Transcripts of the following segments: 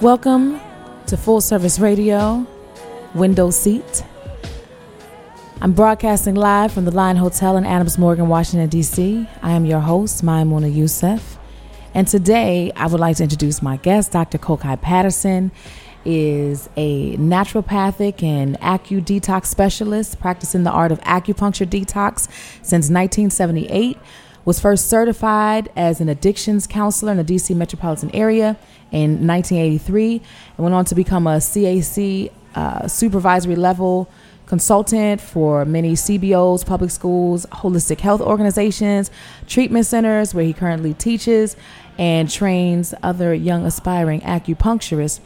Welcome to Full Service Radio, Window Seat. I'm broadcasting live from the Line Hotel in Adams Morgan, Washington, D.C. I am your host, Maimouna Youssef. And today I would like to introduce my guest, Dr. Kokai Patterson is a naturopathic and acu detox specialist practicing the art of acupuncture detox since 1978 was first certified as an addictions counselor in the DC metropolitan area in 1983 and went on to become a CAC uh, supervisory level consultant for many CBOs, public schools, holistic health organizations, treatment centers where he currently teaches and trains other young aspiring acupuncturists.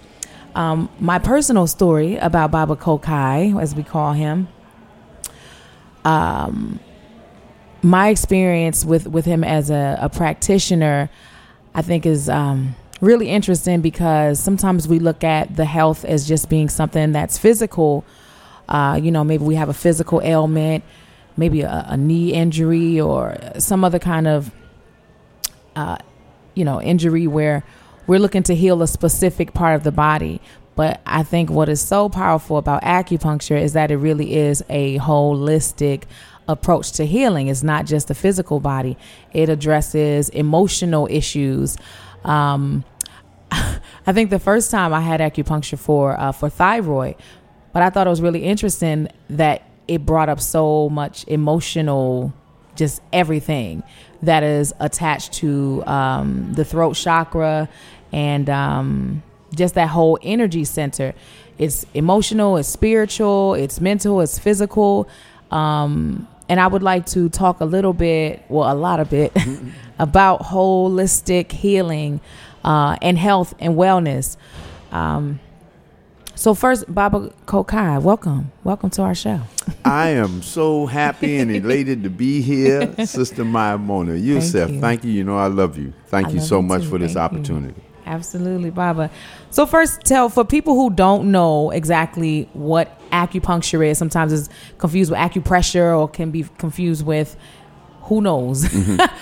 Um, my personal story about Baba Kokai, as we call him, um, my experience with, with him as a, a practitioner, I think is um, really interesting because sometimes we look at the health as just being something that's physical. Uh, you know, maybe we have a physical ailment, maybe a, a knee injury or some other kind of, uh, you know, injury where we're looking to heal a specific part of the body. But I think what is so powerful about acupuncture is that it really is a holistic approach to healing. It's not just the physical body, it addresses emotional issues. Um, I think the first time I had acupuncture for uh, for thyroid, but I thought it was really interesting that it brought up so much emotional, just everything that is attached to um, the throat chakra and um, just that whole energy center. It's emotional, it's spiritual, it's mental, it's physical. Um, and I would like to talk a little bit, well, a lot of bit, about holistic healing uh, and health and wellness. Um, so first, Baba Kokai, welcome, welcome to our show. I am so happy and elated to be here, Sister Maimouna Youssef. you. Thank you. You know I love you. Thank I you so you much too. for this Thank you. opportunity. Absolutely, Baba. So first, tell for people who don't know exactly what acupuncture is. Sometimes it's confused with acupressure, or can be confused with who knows.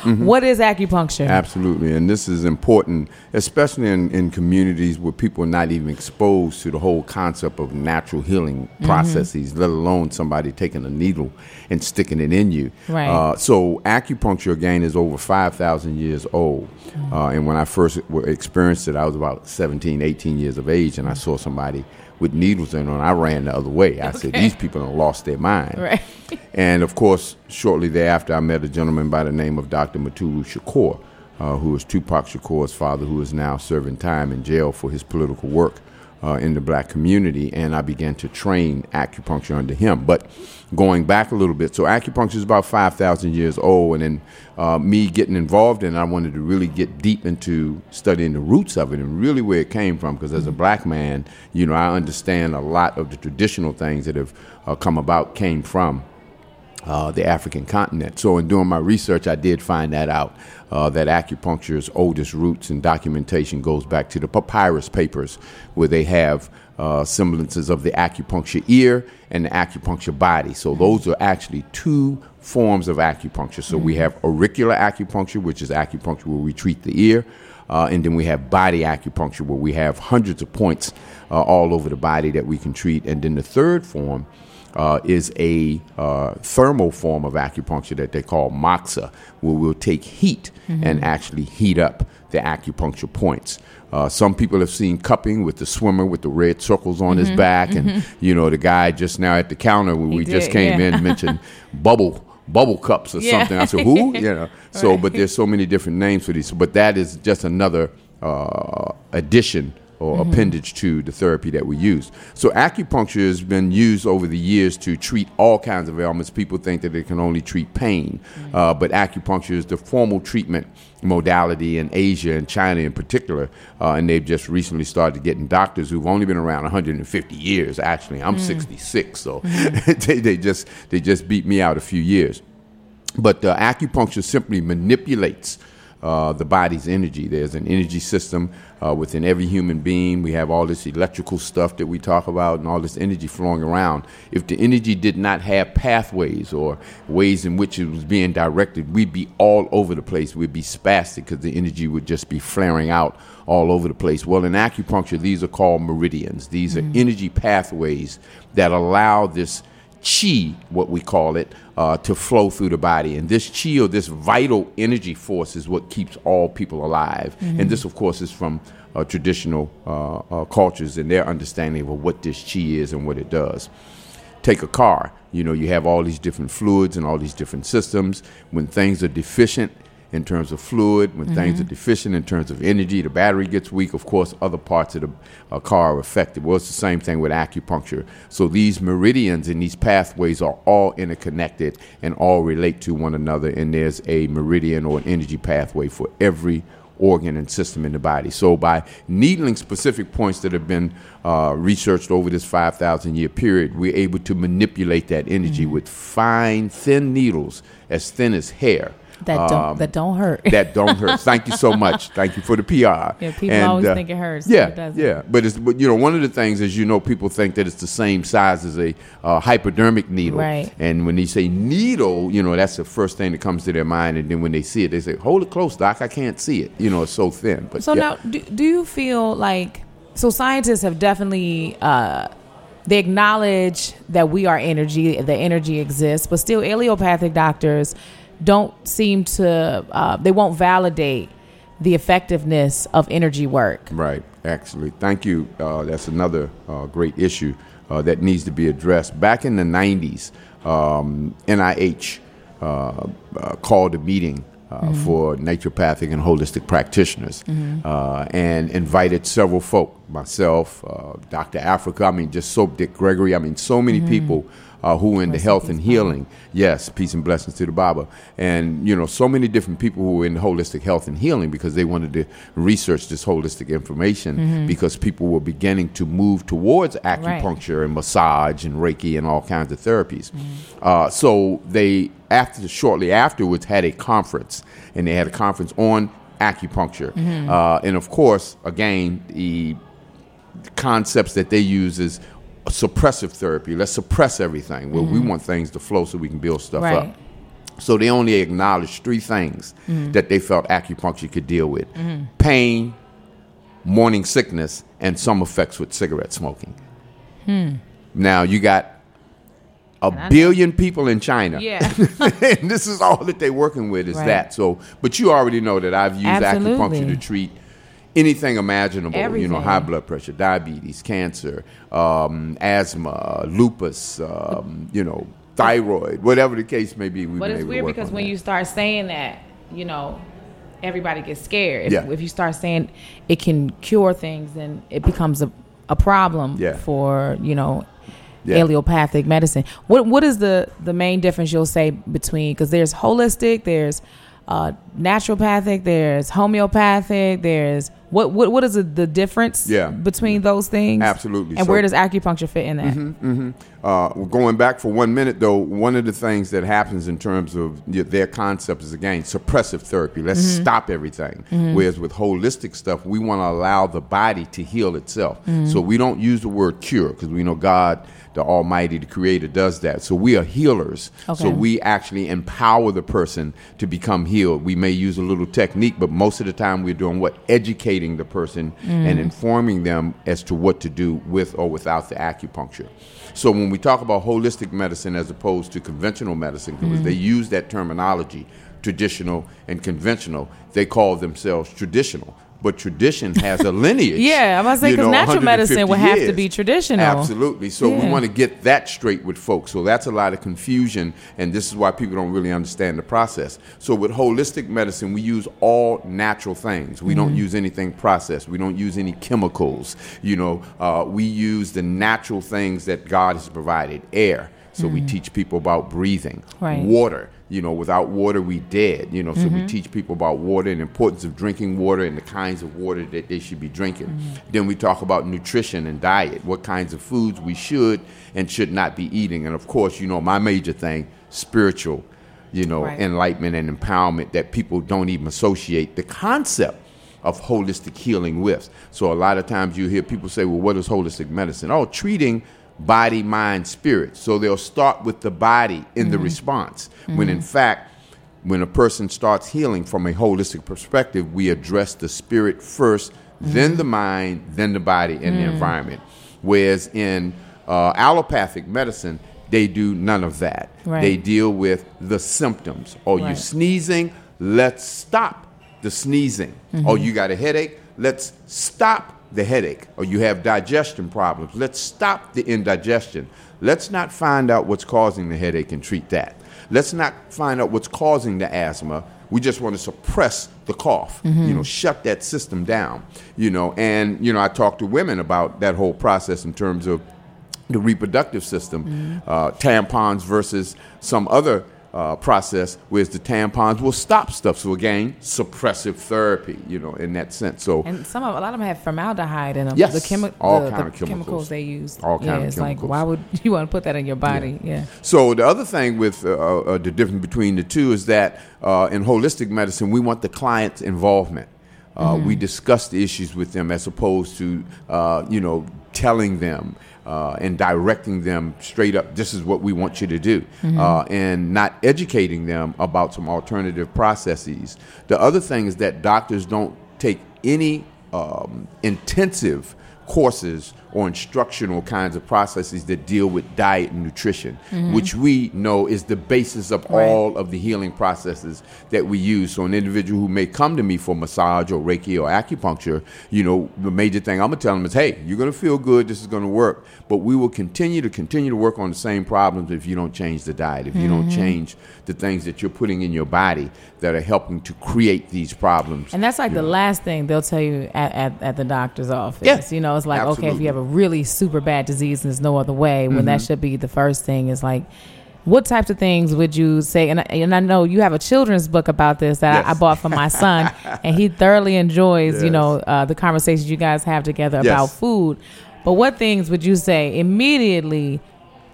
What is acupuncture? Absolutely. And this is important, especially in, in communities where people are not even exposed to the whole concept of natural healing Mm-hmm. processes, let alone somebody taking a needle and sticking it in you. Right. Uh, so, acupuncture, again, is over 5,000 years old. Mm-hmm. Uh, and when I first experienced it, I was about 17, 18 years of age, and I saw somebody with needles in them, I ran the other way. I said, These people have lost their mind. Right. And of course, shortly thereafter, I met a gentleman by the name of Dr. Mutulu Shakur, uh, who is Tupac Shakur's father, who is now serving time in jail for his political work uh, in the black community. And I began to train acupuncture under him. But going back a little bit, so acupuncture is about 5,000 years old. And then uh, me getting involved in it, I wanted to really get deep into studying the roots of it and really where it came from. Because as a black man, you know, I understand a lot of the traditional things that have uh, come about came from uh, the African continent. So, in doing my research, I did find that out uh, that acupuncture's oldest roots and documentation goes back to the papyrus papers, where they have uh, semblances of the acupuncture ear and the acupuncture body. So, those are actually two forms of acupuncture. So, we have auricular acupuncture, which is acupuncture where we treat the ear. Uh, and then we have body acupuncture, where we have hundreds of points uh, all over the body that we can treat. And then the third form uh, is a uh, thermal form of acupuncture that they call moxa, where we'll take heat and actually heat up the acupuncture points. Uh, some people have seen cupping with the swimmer with the red circles on his back, and you know the guy just now at the counter when we just came yeah. in mentioned bubble bubble cups or Yeah. something. I said, who? You know. So, but there's so many different names for these. But that is just another uh, addition or Mm-hmm. appendage to the therapy that we use. So acupuncture has been used over the years to treat all kinds of ailments. People think that it can only treat pain, Mm-hmm. uh, but acupuncture is the formal treatment modality in Asia and China in particular. Uh, and they've just recently started getting doctors who've only been around 150 years. Actually, I'm 66, so they, they just they just beat me out a few years. But uh, acupuncture simply manipulates uh, the body's energy. There's an energy system uh, within every human being. We have all this electrical stuff that we talk about and all this energy flowing around. If the energy did not have pathways or ways in which it was being directed, we'd be all over the place. We'd be spastic because the energy would just be flaring out all over the place. Well, in acupuncture, these are called meridians. These are energy pathways that allow this chi, what we call it, uh, to flow through the body. And this chi or this vital energy force is what keeps all people alive. And this, of course, is from uh, traditional uh, uh, cultures and their understanding of what this chi is and what it does. Take a car, you know, you have all these different fluids and all these different systems. When things are deficient, in terms of fluid, when things are deficient in terms of energy, the battery gets weak. Of course, other parts of the uh, car are affected. Well, it's the same thing with acupuncture. So these meridians and these pathways are all interconnected and all relate to one another. And there's a meridian or an energy pathway for every organ and system in the body. So by needling specific points that have been uh, researched over this 5,000 year period, we're able to manipulate that energy with fine, thin needles, as thin as hair That don't um, that don't hurt. that don't hurt. Thank you so much. Thank you for the PR. Yeah, people always think it hurts, Yeah, it doesn't. yeah. But it's but you know one of the things is you know people think that it's the same size as a uh, hypodermic needle. Right. And when they say needle, you know that's the first thing that comes to their mind. And then when they see it, they say, "Hold it close, doc. I can't see it. You know, it's so thin." But So yeah. now, do, do you feel like so scientists have definitely uh, they acknowledge that we are energy, the energy exists, but still, allopathic doctors don't seem to uh, they won't validate the effectiveness of energy work. Right, actually. Thank you. Uh, that's another uh, great issue uh, that needs to be addressed. Back in the 90s, um, NIH uh, uh, called a meeting uh, for naturopathic and holistic practitioners uh, and invited several folk, myself, uh, Dr. Africa, I mean, just so Dick Gregory, I mean, so many people. Uh, who were in the health and healing. Yes, peace and blessings to the Baba. And, you know, so many different people who were in holistic health and healing because they wanted to research this holistic information because people were beginning to move towards acupuncture and massage and Reiki and all kinds of therapies. Uh, so they, after shortly afterwards, had a conference, and they had a conference on acupuncture. Uh, and of course, again, the concepts that they use is suppressive therapy. Let's suppress everything. Well, we want things to flow so we can build stuff Right. up. So they only acknowledged three things that they felt acupuncture could deal with: pain, morning sickness, and some effects with cigarette smoking. Now you got a billion people in China, Yeah. and this is all that they're working with is Right. that. So, but you already know that I've used Absolutely. acupuncture to treat anything imaginable. You know, high blood pressure, diabetes, cancer, um, asthma, lupus. Um, you know, thyroid, whatever the case may be. But it's weird because when that. you start saying that, you know, everybody gets scared. If, Yeah. if you start saying it can cure things, then it becomes a, a problem Yeah. for, you know, Yeah. allopathic medicine. What What is the, the main difference you'll say between, because there's holistic, there's uh, naturopathic, there's homeopathic, there's, what what, what is the, the difference Yeah. between those things? Absolutely. And So- where does acupuncture fit in that? Mm-hmm, mm-hmm. Uh, going back for one minute, though, one of the things that happens in terms of y- their concept is again suppressive therapy. Let's mm-hmm. stop everything. Whereas with holistic stuff, we want to allow the body to heal itself. So we don't use the word cure because we know God, the Almighty, the Creator, does that. So we are healers. So we actually empower the person to become healed. We may use a little technique, but most of the time we're doing what? Educating the person and mm. informing them as to what to do with or without the acupuncture. So when we talk about holistic medicine as opposed to conventional medicine, because they mm. use that terminology, traditional and conventional, they call themselves traditional. But tradition has a lineage. Yeah, I'm to say, you 'cause know, natural medicine would have to be traditional. Absolutely. So we want to get that straight with folks. So that's a lot of confusion, and this is why people don't really understand the process. So with holistic medicine, we use all natural things. We Mm-hmm. don't use anything processed. We don't use any chemicals. You know, uh, we use the natural things that God has provided. Air. So we teach people about breathing. Right. Water. You know, without water, we dead. You know, so Mm-hmm. we teach people about water and the importance of drinking water and the kinds of water that they should be drinking. Mm-hmm. Then we talk about nutrition and diet, what kinds of foods we should and should not be eating. And of course, you know, my major thing, spiritual, you know, Right. enlightenment and empowerment that people don't even associate the concept of holistic healing with. So a lot of times you hear people say, well, what is holistic medicine? Oh, treating body, mind, spirit. So they'll start with the body in the mm-hmm. response, mm-hmm. when in fact, when a person starts healing from a holistic perspective, we address the spirit 1st mm-hmm. then the mind, then the body, and the mm. environment. Whereas in uh, allopathic medicine, they do none of that. Right. They deal with the symptoms. Oh, you're Right. sneezing, let's stop the sneezing. Oh, you got a headache, let's stop the headache. Or you have digestion problems, let's stop the indigestion. Let's not find out what's causing the headache and treat that. Let's not find out what's causing the asthma. We just want to suppress the cough, you know, shut that system down, you know. And, you know, I talk to women about that whole process in terms of the reproductive system, uh, tampons versus some other uh, process, whereas the tampons will stop stuff. So again, suppressive therapy, you know, in that sense. So And some of a lot of them have formaldehyde in them. Yes, the, chemi- all the, kind the of chemicals. they use. All kind yeah, of it's chemicals. like why would you want to put that in your body? Yeah. So the other thing with uh, uh, the difference between the two is that uh, in holistic medicine, we want the client's involvement. Uh, We discuss the issues with them as opposed to uh, you know telling them uh, and directing them straight up. This is what we want you to do, uh, and not educating them about some alternative processes. The other thing is that doctors don't take any um, intensive courses or instructional kinds of processes that deal with diet and nutrition, mm-hmm. which we know is the basis of Right. all of the healing processes that we use. So, an individual who may come to me for massage or Reiki or acupuncture, you know, the major thing I'm gonna tell them is, hey, you're gonna feel good, this is gonna work, but we will continue to continue to work on the same problems if you don't change the diet, if you don't mm-hmm. change the things that you're putting in your body that are helping to create these problems. And that's like the last thing they'll tell you at, at, at the doctor's office. Yeah, You know, it's like, okay, if you have a really super bad disease and there's no other way, when that should be the first thing is like, what types of things would you say? And I, and I know you have a children's book about this that I, I bought for my son, and he thoroughly enjoys, you know, uh, the conversations you guys have together about food. But what things would you say immediately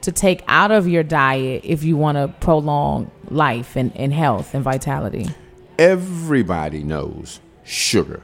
to take out of your diet if you want to prolong life and, and health and vitality? everybody knows sugar.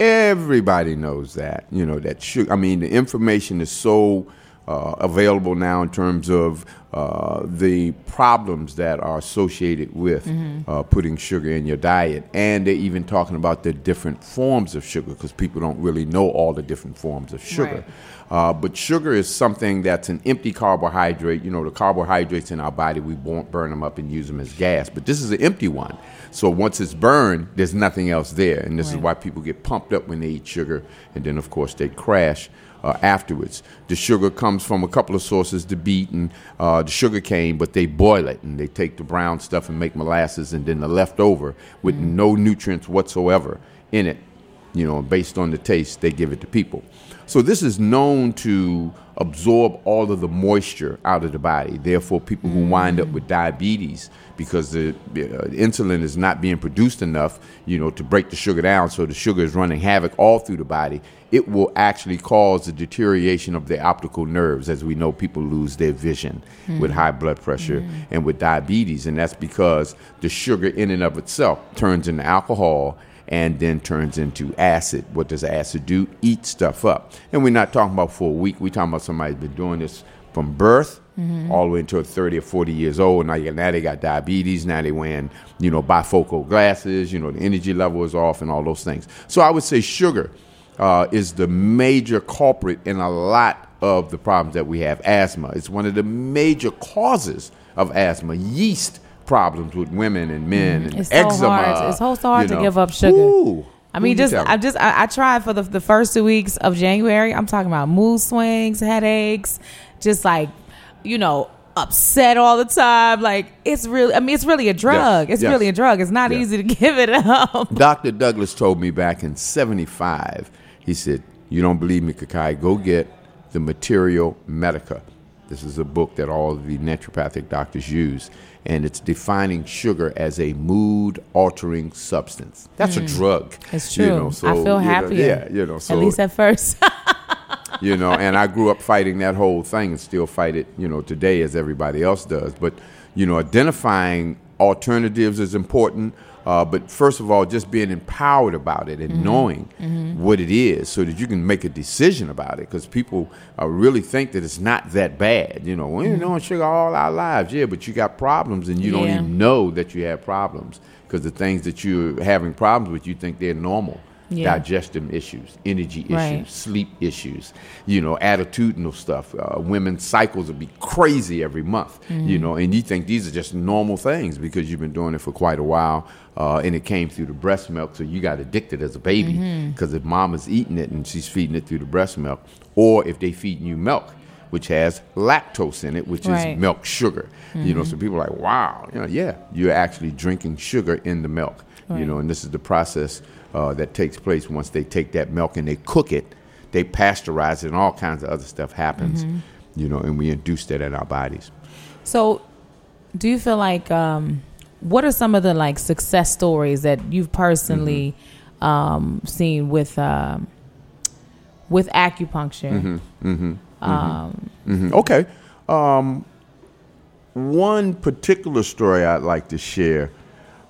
Everybody knows that. You know that sugar. I mean, the information is so uh, available now in terms of uh, the problems that are associated with uh, putting sugar in your diet, and they're even talking about the different forms of sugar because people don't really know all the different forms of sugar. Right. Uh, but sugar is something that's an empty carbohydrate. You know, the carbohydrates in our body, we won't burn them up and use them as gas. But this is an empty one. So once it's burned, there's nothing else there. And this is why people get pumped up when they eat sugar. And then, of course, they crash uh, afterwards. The sugar comes from a couple of sources the beet and uh, the sugar cane, but they boil it and they take the brown stuff and make molasses. And then the leftover with no nutrients whatsoever in it you know, based on the taste, they give it to people. So this is known to absorb all of the moisture out of the body. Therefore, people who wind up with diabetes because the uh, insulin is not being produced enough, you know, to break the sugar down, so the sugar is running havoc all through the body. It will actually cause the deterioration of the optical nerves. As we know, people lose their vision with high blood pressure and with diabetes, and that's because the sugar in and of itself turns into alcohol and then turns into acid. What does acid do? Eat stuff up. And we're not talking about for a week. We're talking about somebody who's been doing this from birth all the way until 30 or 40 years old. Now, now they got diabetes. Now they wearing, you know, bifocal glasses. You know, the energy level is off and all those things. So I would say sugar uh, is the major culprit in a lot of the problems that we have. Asthma It's one of the major causes of asthma. Yeast problems with women and men and Mm, It's so hard. It's so- so hard you to give up sugar. Ooh, I mean, just? I just I, I tried for the the first two weeks of January. I'm talking about mood swings, headaches, just like you know upset all the time. Like it's really, I mean, it's really a drug. Yes, It's yes. really a drug. It's not easy to give it up. Dr. Douglas told me back in 75, he said, You don't believe me, Kokai? Go get the Materia Medica. This is a book that all the naturopathic doctors use, and it's defining sugar as a mood altering substance. That's a drug. Mm. It's you true. know, so, I feel you know, yeah, you know, so At least at first. you know and i grew up fighting that whole thing and still fight it you know today as everybody else does. But you know identifying alternatives is important uh, but first of all just being empowered about it and Mm-hmm. knowing what it is so that you can make a decision about it because people uh, really think that it's not that bad you know. We're doing sugar all our lives yeah but you got problems and you don't Mm-hmm. Even know that you have problems because the things that you're having problems with you think they're normal Yeah. digestive issues energy issues Right. sleep issues, you know, attitudinal stuff. Uh, women's cycles will be crazy every month, Mm-hmm. you know, and you think these are just normal things because you've been doing it for quite a while, uh, and it came through the breast milk, so you got addicted as a baby Mm-hmm. because if mama's eating it and she's feeding it through the breast milk, or if they feeding you milk. Which has lactose in it, which Right. is milk sugar. You know, so people are like, wow, you know, yeah, you're actually drinking sugar in the milk. You know, and this is the process uh, that takes place once they take that milk and they cook it, they pasteurize it, and all kinds of other stuff happens. Mm-hmm. You know, and we induce that in our bodies. So, do you feel like um, what are some of the like success stories that you've personally Mm-hmm. um, seen with um, with acupuncture? Mhm. Okay. Um, one particular story I'd like to share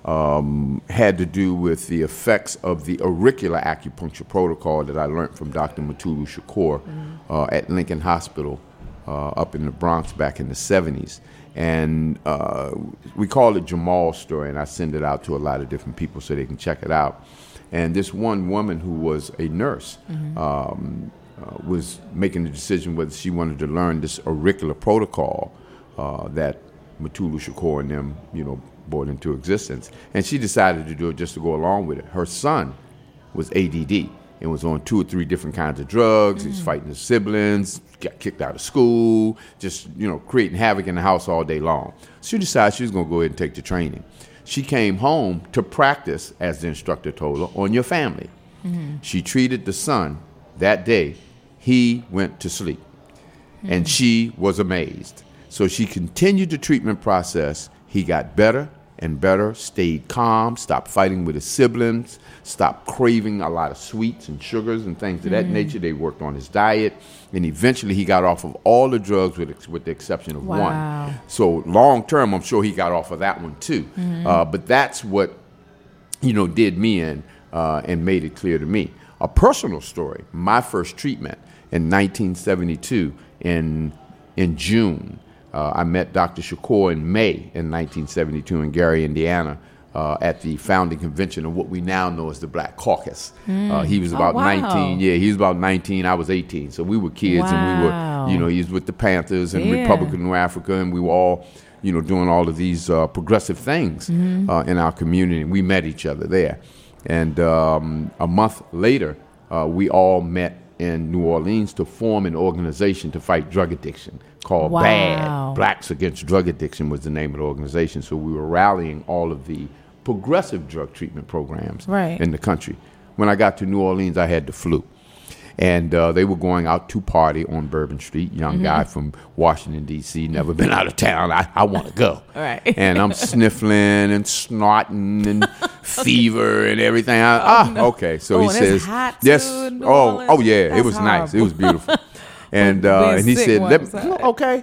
um, had to do with the effects of the auricular acupuncture protocol that I learned from Dr. Mutulu Shakur uh, at Lincoln Hospital uh, up in the Bronx back in the 70s. And uh, we call it Jamal's story, and I send it out to a lot of different people so they can check it out. And this one woman who was a nurse um, uh, was making the decision whether she wanted to learn this auricular protocol uh, that Mutulu Shakur and them, you know, brought into existence. And she decided to do it just to go along with it. Her son was ADD and was on two or three different kinds of drugs. He was mm. fighting his siblings, got kicked out of school, just, you know, creating havoc in the house all day long. She decided she was going to go ahead and take the training. She came home to practice, as the instructor told her, on your family. Mm-hmm. She treated the son that day. He went to sleep and mm. she was amazed. So she continued the treatment process. He got better and better, stayed calm, stopped fighting with his siblings, stopped craving a lot of sweets and sugars and things of that nature. They worked on his diet, and eventually he got off of all the drugs with, with the exception of Wow. one. So long term, I'm sure he got off of that one too. Uh, but that's what you know, did me in uh, and made it clear to me. A personal story: my first treatment in 1972 in in June. Uh, I met Dr. Shakur in May in 1972 in Gary, Indiana, uh, at the founding convention of what we now know as the Black Caucus. Uh, he was Oh, about wow. 19. Yeah, he was about 19. I was 18. So we were kids, and we were, you know, he was with the Panthers and Yeah. Republican New Africa, and we were all, you know, doing all of these uh, progressive things Mm-hmm. uh, in our community. We met each other there, and um, a month later, uh, we all met in New Orleans to form an organization to fight drug addiction called Wow. BAD. Blacks Against Drug Addiction was the name of the organization. So we were rallying all of the progressive drug treatment programs Right. in the country. When I got to New Orleans, I had the flu. And uh, they were going out to party on Bourbon Street. Young guy from Washington, D.C., never been out of town. I, I want to go. Right. And I'm sniffling and snorting and fever and everything. I, ah, okay. So Oh, he says, yes. too, in New oh, oh, yeah. it That's was nice. It was beautiful. And uh, and he said, outside. okay.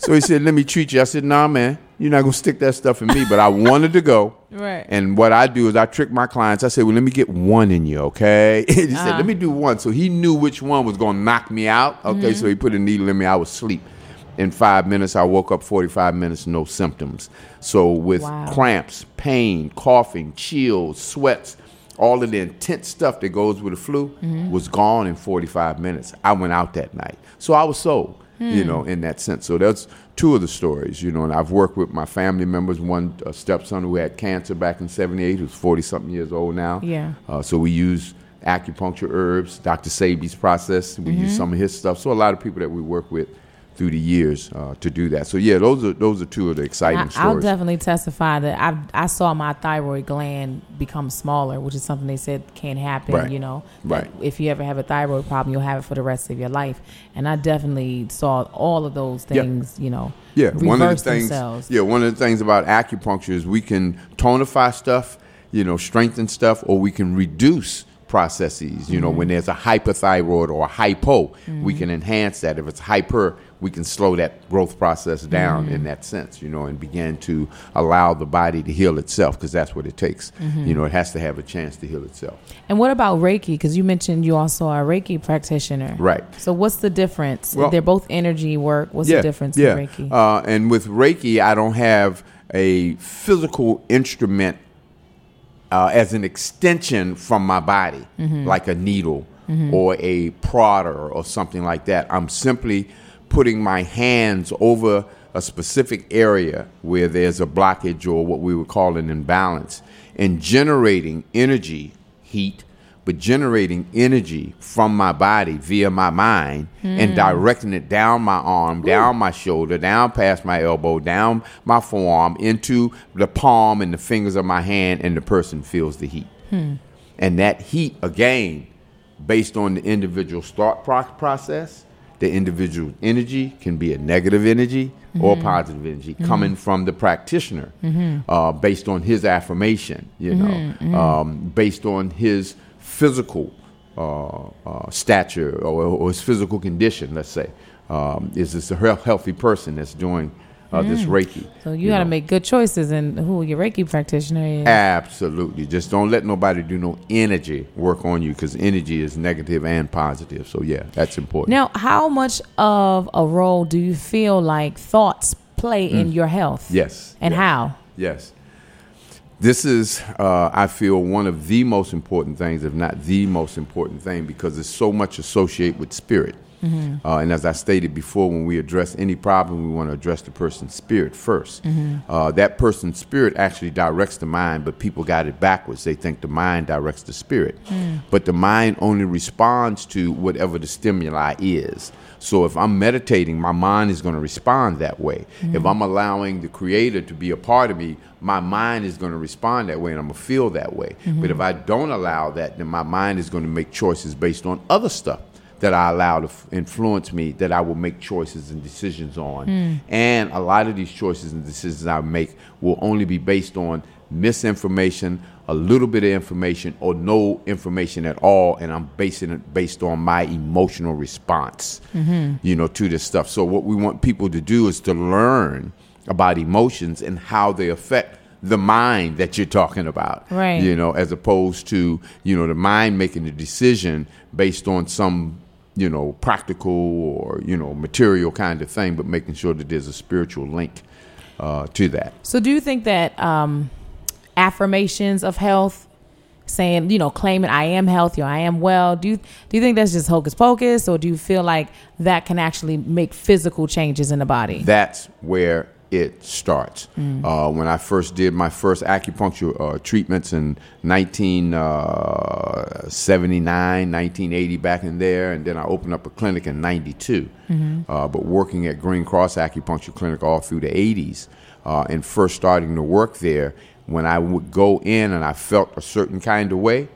So he said, let me treat you. I said, nah, man, you're not going to stick that stuff in me. But I wanted to go. Right. And what I do is I trick my clients. I say, well, let me get one in you, okay? he Uh-huh. said, let me do one. So he knew which one was going to knock me out. Okay, so he Mm-hmm. put a needle in me. I was asleep. In five minutes, I woke up 45 minutes, no symptoms. So with Wow. cramps, pain, coughing, chills, sweats, all of the intense stuff that goes with the flu Mm-hmm. was gone in 45 minutes. I went out that night. So I was sold. You know, in that sense. So that's two of the stories, you know. And I've worked with my family members. One a stepson who had cancer back in '78, who's 40 something years old now. Yeah. Uh, so we use acupuncture herbs, Dr. Sebi's process. We use some of his stuff. So a lot of people that we work with through the years uh, to do that. So yeah, those are those are two of the exciting I, I'll definitely testify that I I saw my thyroid gland become smaller, which is something they said can happen. Right. You know, Right. If you ever have a thyroid problem, you'll have it for the rest of your life. And I definitely saw all of those things. You know, Yeah, one of the things. themselves. Yeah, one of the things about acupuncture is we can tonify stuff, you know, strengthen stuff, or we can reduce processes. You know, when mm-hmm. there's a hyperthyroid or a hypo, we can mm-hmm. enhance that. If it's hyper, we can slow that growth process down in mm-hmm. that sense. You know, and begin to allow the body to heal itself because that's what it takes. You know, it has to have a chance to heal itself. And what about Reiki? Because you mentioned you also are a Reiki practitioner. Right. So what's the difference? Well- They're both energy work. What's the difference yeah. in Reiki? Uh, and with Reiki, I don't have a physical instrument uh, as an extension from my body, Mm-hmm. like a needle or a prodder or something like that. I'm simply putting my hands over a specific area where there's a blockage or what we would call an imbalance and generating energy, heat, but generating energy from my body via my mind and hmm. directing it down my arm, down my shoulder, down past my elbow, down my forearm, into the palm and the fingers of my hand, and the person feels the heat. Hmm. And that heat, again, based on the individual's thought pro- process, the individual energy can be a negative energy or mm-hmm. positive energy mm-hmm. coming from the practitioner mm-hmm. uh, based on his affirmation, you know, um, based on his physical uh, uh, stature or, or his physical condition, let's say. Um, is this a healthy person that's doing uh, this Reiki? so you, got to make good choices in who your Reiki practitioner is. Absolutely. Just don't let nobody do no energy work on you because energy is negative and positive. So, yeah, that's important. Now, how much of a role do you feel like thoughts play in your health? Mm. Yes. And yes, how? Yes. This is, uh, I feel, one of the most important things, if not the most important thing, because it's so much associated with spirit. Uh, and as I stated before, when we address any problem, we want to address the person's spirit 1st Uh, that person's spirit actually directs the mind, but people got it backwards. They think the mind directs the spirit. But the mind only responds to whatever the stimuli is. So if I'm meditating, my mind is going to respond that way. Mm-hmm. If I'm allowing the creator to be a part of me, my mind is going to respond that way and I'm going to feel that way. Mm-hmm. But if I don't allow that, then my mind is going to make choices based on other stuff that I allow to f- influence me that I will make choices and decisions on. Hmm. And a lot of these choices and decisions I make will only be based on misinformation, a little bit of information, or no information at all. And I'm basing it based on my emotional response, you know, to this stuff. So what we want people to do is to learn about emotions and how they affect the mind that you're talking about. Right. You know, as opposed to, you know, the mind making the decision based on some, you know, practical or, you know, material kind of thing, but making sure that there's a spiritual link uh, to that. So, do you think that um, affirmations of health, saying you know, claiming I am healthy or I am well, do you do you think that's just hocus pocus, or do you feel like that can actually make physical changes in the body? That's where it starts. Uh, when I first did my first acupuncture uh, treatments in 1979, 1980, back in there, and then I opened up a clinic in 92. Uh, but working at Green Cross Acupuncture Clinic all through the 80s, uh, and first starting to work there, when I would go in and I felt a certain kind of way,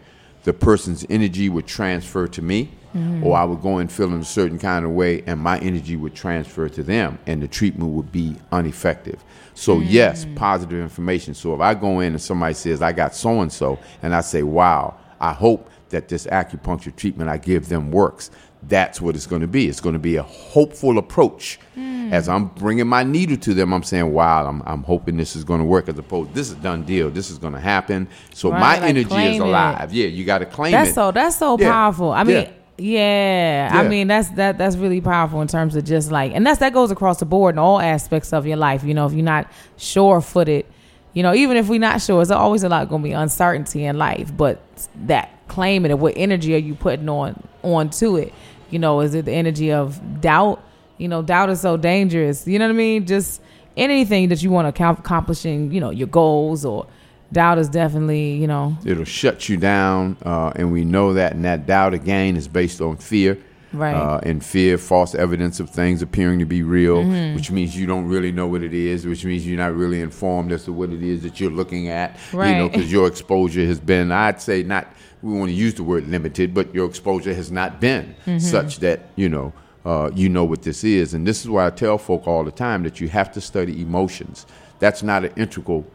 the person's energy would transfer to me, mm-hmm. or I would go in feeling a certain kind of way, and my energy would transfer to them, and the treatment would be ineffective. So yes, mm. positive information. So if I go in and somebody says I got so and so, and I say, "Wow, I hope that this acupuncture treatment I give them works," that's what it's going to be. It's going to be a hopeful approach. Hmm. As I'm bringing my needle to them, I'm saying, "Wow, I'm, I'm hoping this is going to work." As opposed, this is a done deal. This is going to happen. So Right, my like energy is claiming it. alive. Yeah, you got to claim That's it. so that's so Yeah. powerful. I mean, Yeah. yeah. I mean that's that that's really powerful in terms of just like and that's that goes across the board in all aspects of your life. You know, if you're not sure footed, you know, even if we're not sure, there's always a lot gonna be uncertainty in life. But that claiming it, what energy are you putting on onto it? You know, is it the energy of doubt? You know, doubt is so dangerous. You know what I mean? Just anything that you want to accom- accomplishing, you know, your goals or doubt is definitely, you know, It'll shut you down, uh, and we know that. And that doubt again is based on fear. Right. Uh, and fear, false evidence of things appearing to be real, Mm-hmm. which means you don't really know what it is, which means you're not really informed as to what it is that you're looking at. You know, because your exposure has been, I'd say, not. We want to use the word limited, but your exposure has not been Mm-hmm. such that you know uh, you know what this is. And this is why I tell folk all the time that you have to study emotions. That's not an integral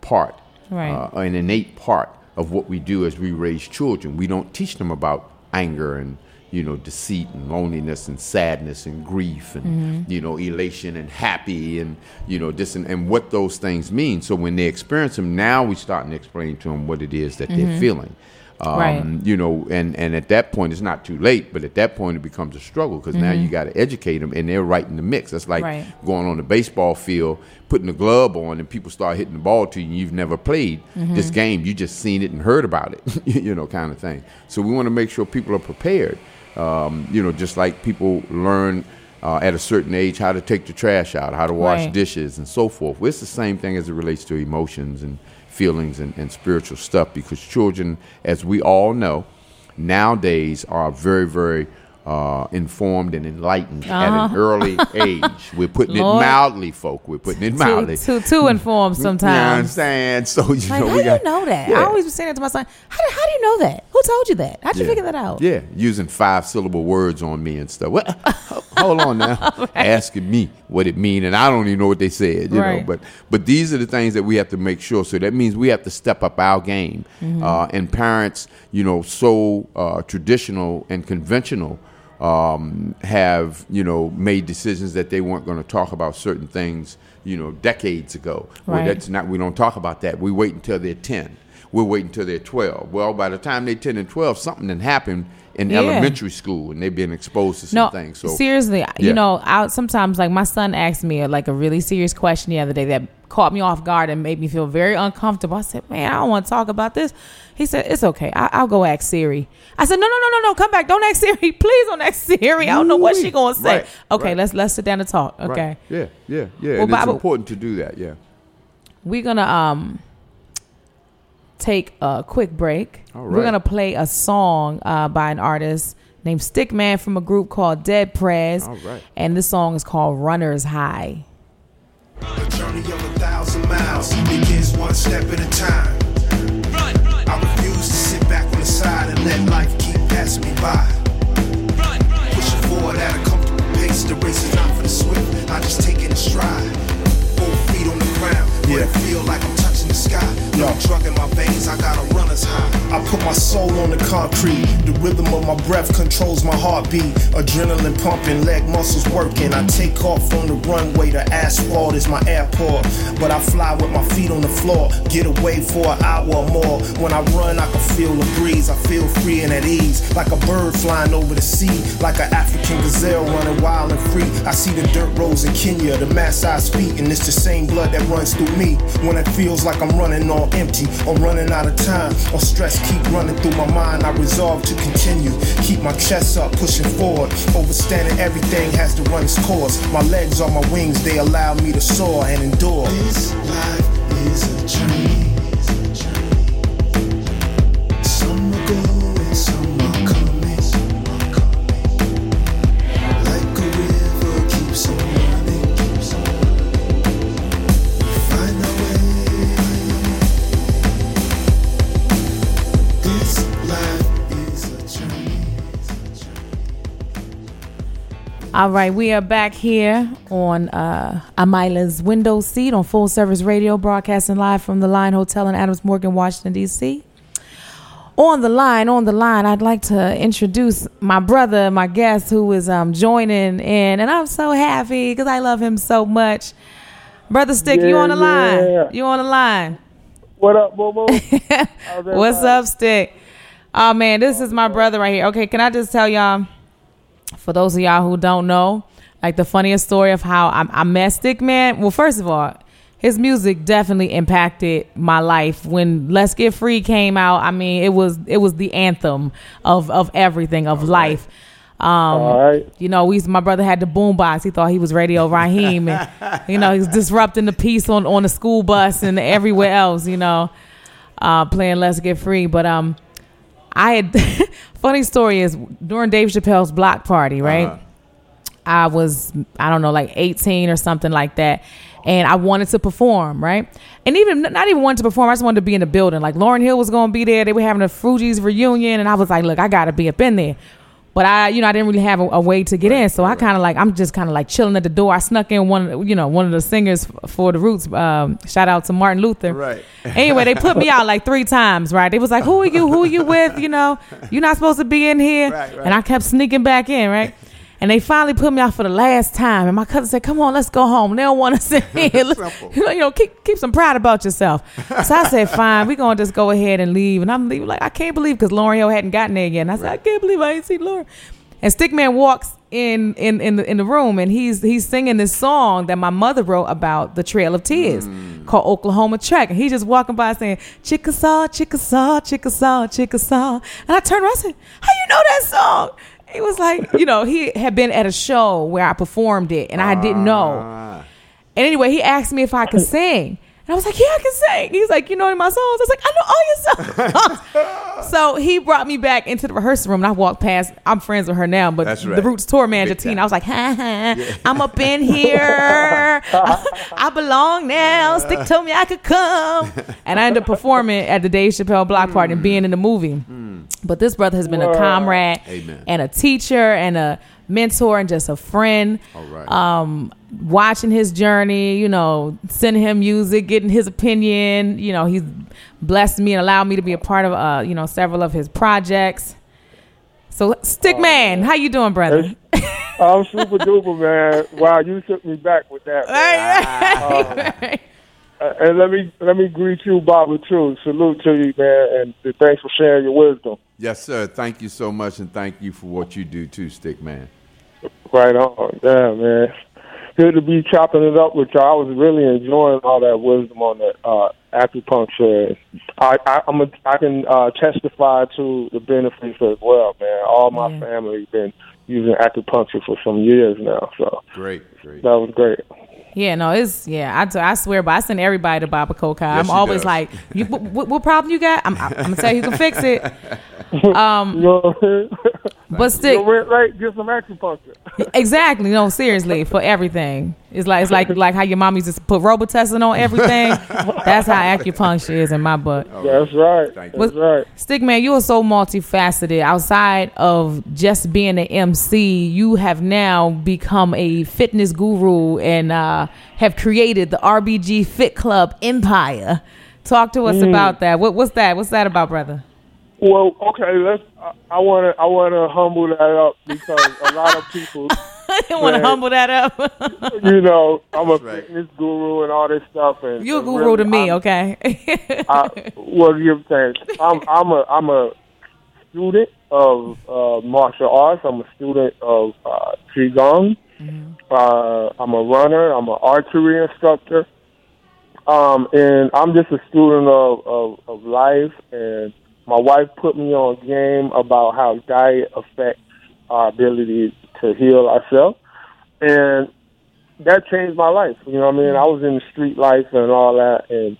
part, Right. uh, an innate part of what we do as we raise children. We don't teach them about anger and you know deceit and loneliness and sadness and grief and mm-hmm. you know elation and happy and you know this and, and what those things mean. So when they experience them, now we starting to explain to them what it is that they're mm-hmm. feeling. Um, Right. You know, and, and at that point, it's not too late, but at that point, it becomes a struggle because now you mm-hmm. got to educate them and they're right in the mix. That's like Right. going on the baseball field, putting the glove on, and people start hitting the ball to you, and you've never played this game. You just seen it and heard about it, you know, kind of thing. So we want to make sure people are prepared. Um, you know, just like people learn uh, at a certain age how to take the trash out, how to wash Right. dishes, and so forth. Well, it's the same thing as it relates to emotions and feelings and, and spiritual stuff because children, as we all know, nowadays are very, very uh, informed and enlightened at an early age. We're putting Uh-huh. It mildly, folk. We're putting it mildly. too, too informed You know what I'm saying? So, you Like, know, how we do got, you know that? I always was saying that to my son. How do, how do you know that? Who told you that? How'd you Yeah. figure that out? Yeah, using five syllable words on me and stuff. What? Hold on now, asking me what it mean, and I don't even know what they said. You know, but but these are the things that we have to make sure. So that means we have to step up our game. Mm-hmm. Uh, and parents, you know, so uh, traditional and conventional. Um, have you know made decisions that they weren't going to talk about certain things you know decades ago. Well, that's not we don't talk about that. We wait until they're ten. We're waiting until they're twelve. Well, by the time they're ten and twelve, something done happened in Yeah. elementary school, and they've been exposed to some No, things. So seriously, Yeah. you know, I sometimes like my son asked me like a really serious question the other day that caught me off guard and made me feel very uncomfortable. I said, "Man, I don't want to talk about this." He said, "It's okay. I- I'll go ask Siri." I said, "No, no, no, no, no. Come back. Don't ask Siri. Please don't ask Siri. I don't know what she Ooh-wee. gonna say." Right, okay, right. let's let's sit down and talk. Right. Okay, Yeah, yeah, yeah. Well, and it's important to do that. Yeah. we're gonna um take a quick break. All We're gonna play a song uh, by an artist named Stic Man from a group called Dead Prez, All right. and this song is called Runners High. A journey of a thousand miles begins one step at a time. I refuse to sit back on the side and let life keep passing me by. Pushing forward at a comfortable pace, the race is not for the swift. I just take it in stride. Both feet on the ground, where it feel like I'm touching the sky. No drug in my veins, I got a runner's high. I put my soul on the concrete. The rhythm of my breath controls my heartbeat. Adrenaline pumping, leg muscles working. I take off on the runway. The asphalt is my airport. But I fly with my feet on the floor. Get away for an hour or more. When I run, I can feel the breeze. I feel free and at ease. Like a bird flying over the sea. Like an African gazelle running wild and free. I see the dirt roads in Kenya, the mass speak. And it's the same blood that runs through me. When it feels like I'm running on empty I'm running out of time or stress keep running through my mind, I resolve to continue. Keep my chest up, pushing forward. Overstanding everything has to run its course. My legs are my wings, they allow me to soar and endure. This life is a journey. All right, we are back here on uh, Amila's window seat on Full Service Radio, broadcasting live from the Line Hotel in Adams Morgan, Washington, D.C. On the line, on the line, I'd like to introduce my brother, my guest, who is um, joining in, and I'm so happy because I love him so much. Brother Stic, you on the yeah. line? You on the line? What up, Bobo? What's up, Stic? Oh man, this is my brother right here. Okay, can I just tell y'all, for those of y'all who don't know, like the funniest story of how I, I met Stic Man. Well, first of all, his music definitely impacted my life. When Let's Get Free came out, I mean, it was it was the anthem of of everything of life. Um, All right. You know, we my brother had the boombox. He thought he was Radio Raheem, and you know, he's disrupting the peace on on the school bus and everywhere else. You know, uh, playing Let's Get Free. But um, I had funny story is during Dave Chappelle's block party, right? Uh-huh. I was I don't know like 18 or something like that. And I wanted to perform right? And even not even wanted to perform I just wanted to be in the building. Like Lauryn Hill was going to be there. They were having a Fugees reunion. And I was like look I got to be up in there but I you know I didn't really have a, a way to get in. So I kind of like I'm just kind of like chilling at the door. I snuck in one of the- you know one of the singers for the Roots um, shout out to Martin Luther. Right. anyway they put me out like three times right? They was like who are you? Who are you with? You know you're not supposed to be in here. Right, right. and I kept sneaking back in right and they finally put me out for the last time. And my cousin said, "Come on, let's go home. They don't want us in here. You know, you know, keep keep some pride about yourself." So I said, "Fine, we're gonna just go ahead and leave." And I'm leaving like I can't believe because Lauryn Hill hadn't gotten there yet. And I said, "I can't believe I ain't seen Lauryn." And Stic Man walks in in in the in the room and he's he's singing this song that my mother wrote about the Trail of Tears mm. called Oklahoma Track. And he's just walking by saying, Chickasaw, Chickasaw, Chickasaw, Chickasaw. And I turned around and said, How you know that song? He was like, you know, he had been at a show where I performed it and I didn't know. Ah. And anyway, he asked me if I could sing. And I was like, yeah, I can sing. He's like, you know any of my songs? I was like, I know all your songs. so he brought me back into the rehearsal room and I walked past. I'm friends with her now, but That's the. Roots tour manager, Big Tina, time. I was like, ha, ha, I'm up in here. I belong now. Stic told me I could come. And I ended up performing at the Dave Chappelle block party and hmm. being in the movie. Hmm. But this brother has been a comrade Amen. and a teacher and a mentor and just a friend. All right. Um, watching his journey, you know, sending him music, getting his opinion. You know, he's blessed me and allowed me to be a part of, uh, you know, several of his projects. So, Stic Man, how you doing, brother? I'm super duper, man. Wow, you took me back with that. man. Right. Uh, and let me let me greet you, Bobby, too. Salute to you, man, and thanks for sharing your wisdom. Yes, sir. Thank you so much, and thank you for what you do too, Stic Man. Right on. Yeah, man. Good to be chopping it up with y'all. I was really enjoying all that wisdom on that uh, acupuncture. I, I, I'm a, I can uh, testify to the benefits as well, man. All my Yeah. family been using acupuncture for some years now, so Great, great. that was great. Yeah, no, it's yeah. I, I swear, but I send everybody to Baba Kokai. I'm always does. like, you, what, what problem you got? I'm, I'm gonna tell you, you can fix it. You know what I mean? But Stic, Go red light, get some acupuncture. Exactly. No, seriously, for everything. It's like it's like like how your mom used to put Robitussin on everything. That's how acupuncture is in my book. That's right. Thank you. That's right. Stic Man, you are so multifaceted. Outside of just being an MC, you have now become a fitness guru and uh, have created the RBG Fit Club empire. Talk to us about that. What, what's that? What's that about, brother? Well, okay, let's. I want to. I want to humble that up because a lot of people, I want to humble that up. you know, I'm a right. fitness guru and all this stuff. And You're a guru really, to me, I'm- okay? I, well, give thanks. I'm I'm a I'm a student of uh, martial arts. I'm a student of uh, qigong. Uh, I'm a runner. I'm an archery instructor. Um, and I'm just a student of, of, of life. And my wife put me on a game about how diet affects our ability to heal ourselves. And that changed my life. You know what I mean? I was in the street life and all that, and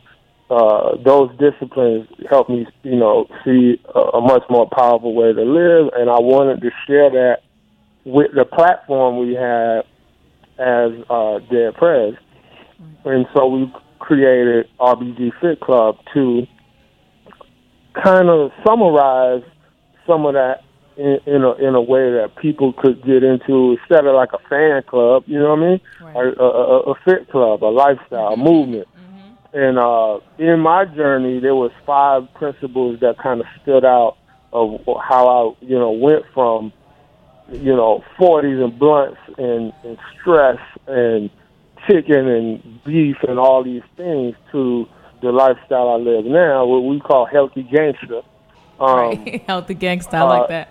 uh, those disciplines helped me, you know, see a, a much more powerful way to live. And I wanted to share that with the platform we had as uh, Dead Prez. And so we created RBG Fit Club to kind of summarize some of that in, in a in a way that people could get into instead of like a fan club, you know what I mean? A, a, a, a fit club, a lifestyle, a movement. And uh, in my journey, there was five principles that kind of stood out of how I, you know, went from, you know, 40s and blunts and, and stress and chicken and beef and all these things to the lifestyle I live now, what we call healthy gangster. Um, right. Healthy gangsta, I like uh, that.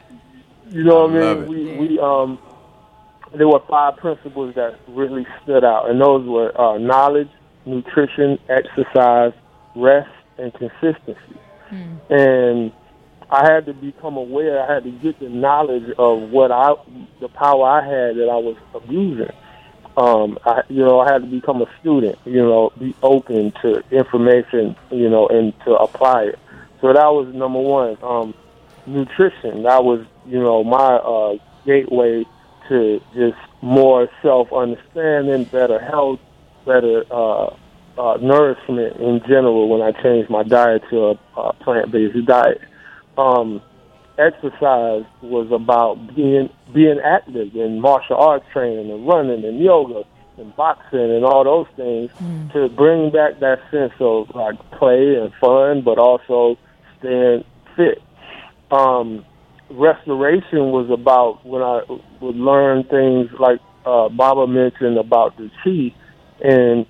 you know what I mean? it. We we um there were five principles that really stood out, and those were uh, knowledge, nutrition, exercise, rest, and consistency. And I had to become aware. I had to get the knowledge of what I, the power I had that I was abusing. Um, I, you know, I had to become a student. You know, be open to information. You know, and to apply it. So that was number one. Um, nutrition. That was, you know, my uh, gateway to just more self understanding, better health, better uh, uh, nourishment in general when I changed my diet to a, a plant based diet. Um, exercise was about being being active in martial arts training and running and yoga and boxing and all those things Mm. to bring back that sense of like play and fun, but also staying fit. Um, restoration was about when I would learn things like uh, Baba mentioned about the chi and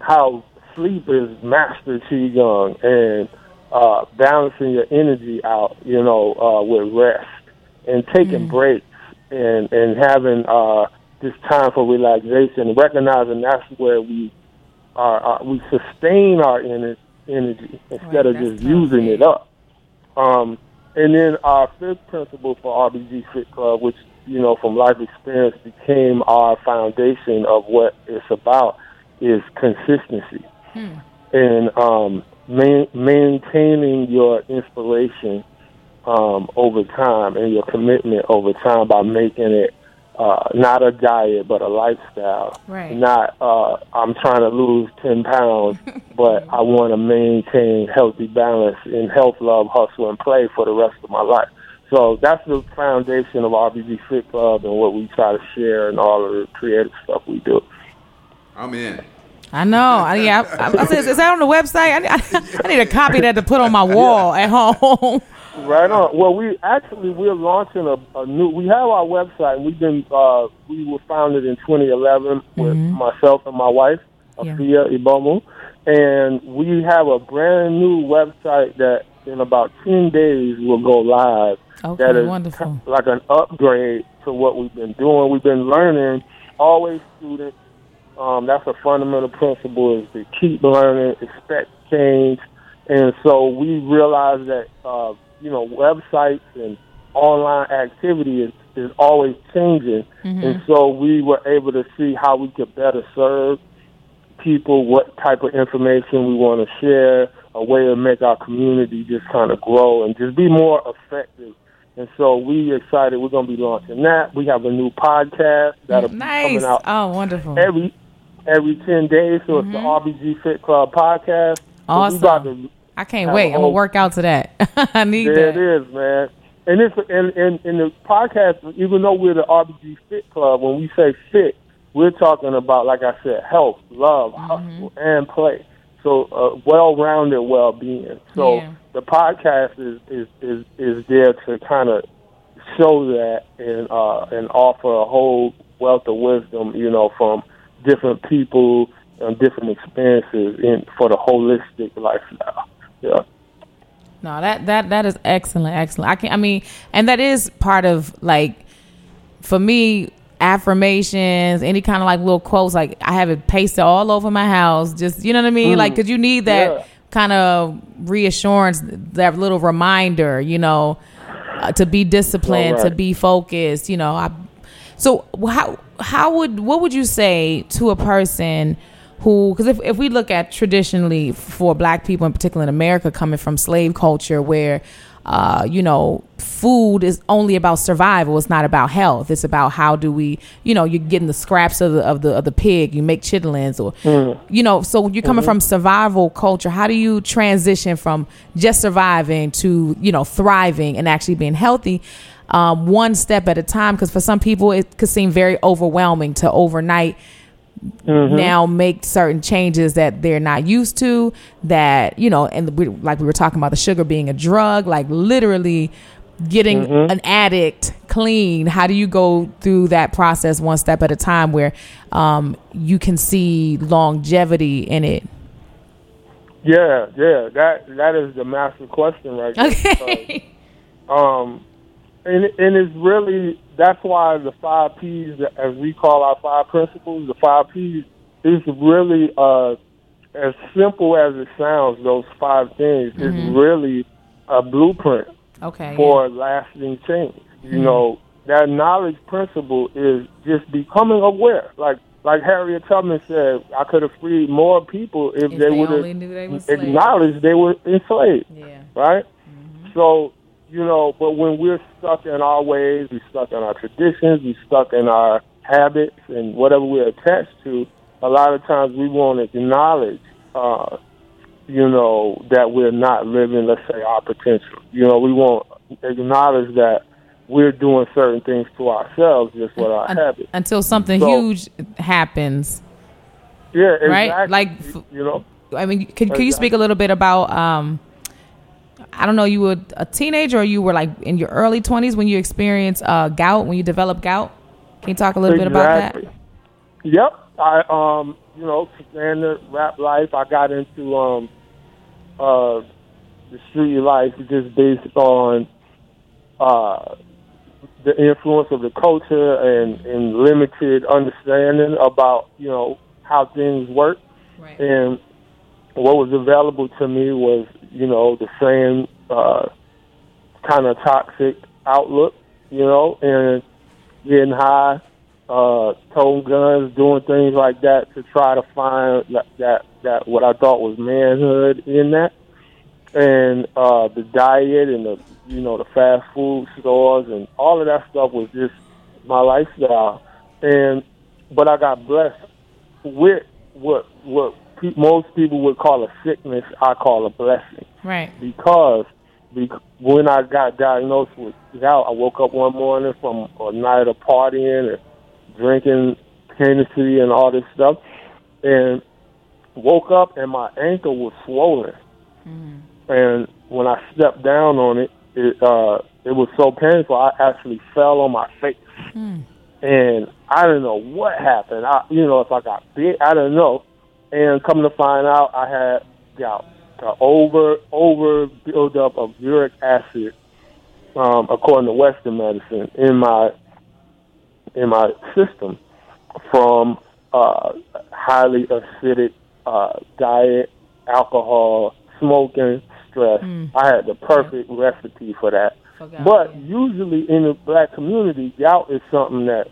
how sleep is master qigong and uh, balancing your energy out, you know, uh, with rest and taking breaks and and having uh, this time for relaxation, recognizing that's where we are, are we sustain our ener- energy instead Right, of just using it up. Um, and then our fifth principle for RBG Fit Club, which you know from life experience became our foundation of what it's about, is consistency. And um, main, maintaining your inspiration um, over time and your commitment over time by making it uh, not a diet but a lifestyle. Right. Not uh, I'm trying to lose ten pounds, but I want to maintain healthy balance in health, love, hustle, and play for the rest of my life. So that's the foundation of RBG Fit Club and what we try to share and all of the creative stuff we do. I'm in. I know. I, yeah, I, I, said, is that on the website? I, I, I need a copy of that to put on my wall at home. Right on. Well, we actually we're launching a, a new. We have our website, and we've been uh, we were founded in 2011 with myself and my wife, Yeah. Afya Ibomu, and we have a brand new website that in about 10 days will go live. Okay, that is wonderful. like an upgrade to what we've been doing. We've been learning, always students. Um, that's a fundamental principle is to keep learning, expect change. And so we realize that, uh, you know, websites and online activity is, is always changing. And so we were able to see how we could better serve people, what type of information we want to share, a way to make our community just kind of grow and just be more effective. And so we excited. We're going to be launching that. We have a new podcast that'll be coming out Oh, wonderful. every every ten days. So it's the RBG Fit Club podcast. So we Mm-hmm. Awesome. about I can't wait. I'm gonna work out to that. I need there that. it is, man. And it's and, and and the podcast, even though we're the RBG Fit Club, when we say fit, we're talking about, like I said, health, love, Mm-hmm. hustle, and play. So uh, well-rounded well-being. So Yeah. the podcast is is is is there to kind of show that and uh, and offer a whole wealth of wisdom, you know, from different people and different experiences in for the holistic lifestyle. Yeah. No, that that that is excellent, excellent. I can I mean, and that is part of like for me affirmations, any kind of like little quotes. Like I have it pasted all over my house. Just you know what I mean? Like, cause you need that Yeah. kind of reassurance, that little reminder, you know, uh, to be disciplined, to be focused. You know, I. So how how would what would you say to a person? who because if, if we look at traditionally for black people in particular in america coming from slave culture where uh, you know food is only about survival it's not about health. It's about how do we you know you're getting the scraps of the of the of the pig you make chitlins or you know so you're coming from survival culture how do you transition from just surviving to you know thriving and actually being healthy um, one step at a time because for some people it could seem very overwhelming to overnight now make certain changes that they're not used to that you know and we, like we were talking about the sugar being a drug like literally getting an addict clean. How do you go through that process one step at a time where um, you can see longevity in it? Yeah, yeah, that that is the master question right there. okay. Um, and and it's really that's why the five P's, as we call our five principles, the five P's is really uh, as simple as it sounds. Those five things is mm-hmm. really a blueprint Okay. for lasting change. You mm-hmm. know, that knowledge principle is just becoming aware. Like like Harriet Tubman said, I could have freed more people if, If they they would only knew they were have acknowledged they were enslaved. Yeah. Right? Mm-hmm. So, you know, but when we're stuck in our ways, we're stuck in our traditions, we're stuck in our habits and whatever we're attached to, a lot of times we won't acknowledge uh, you know, that we're not living, let's say, our potential. You know, we won't acknowledge that we're doing certain things to ourselves just with our Un- habits. until something So- huge happens. Yeah, right? Like, you know, I mean, could, could you speak a little bit about? Um, I don't know. You were a teenager, or you were like in your early twenties when you experienced uh, gout, when you developed gout. Can you talk a little bit about that? Exactly. Yep. I um, you know, standard rap life. I got into um, uh, the street life just based on uh, the influence of the culture and and limited understanding about you know how things work. Right. And what was available to me was, you know, the same uh, kind of toxic outlook, you know, and getting high, uh, toting guns, doing things like that to try to find that that, that what I thought was manhood in that, and uh, the diet and the you know the fast food stores and all of that stuff was just my lifestyle, and but I got blessed with what what most people would call a sickness, I call a blessing Right. because bec- when I got diagnosed with gout, I woke up one morning from a night of partying and drinking Hennessy and all this stuff, and woke up and my ankle was swollen. And when I stepped down on it, it uh, it was so painful. I actually fell on my face, and I didn't know what happened. I, you know, if I got bit, I don't know. And coming to find out, I had gout, uh, over over buildup of uric acid, um, according to Western medicine, in my in my system from uh, highly acidic uh, diet, alcohol, smoking, stress. I had the perfect recipe for that. Forgot, But yeah. usually in the black community, gout is something that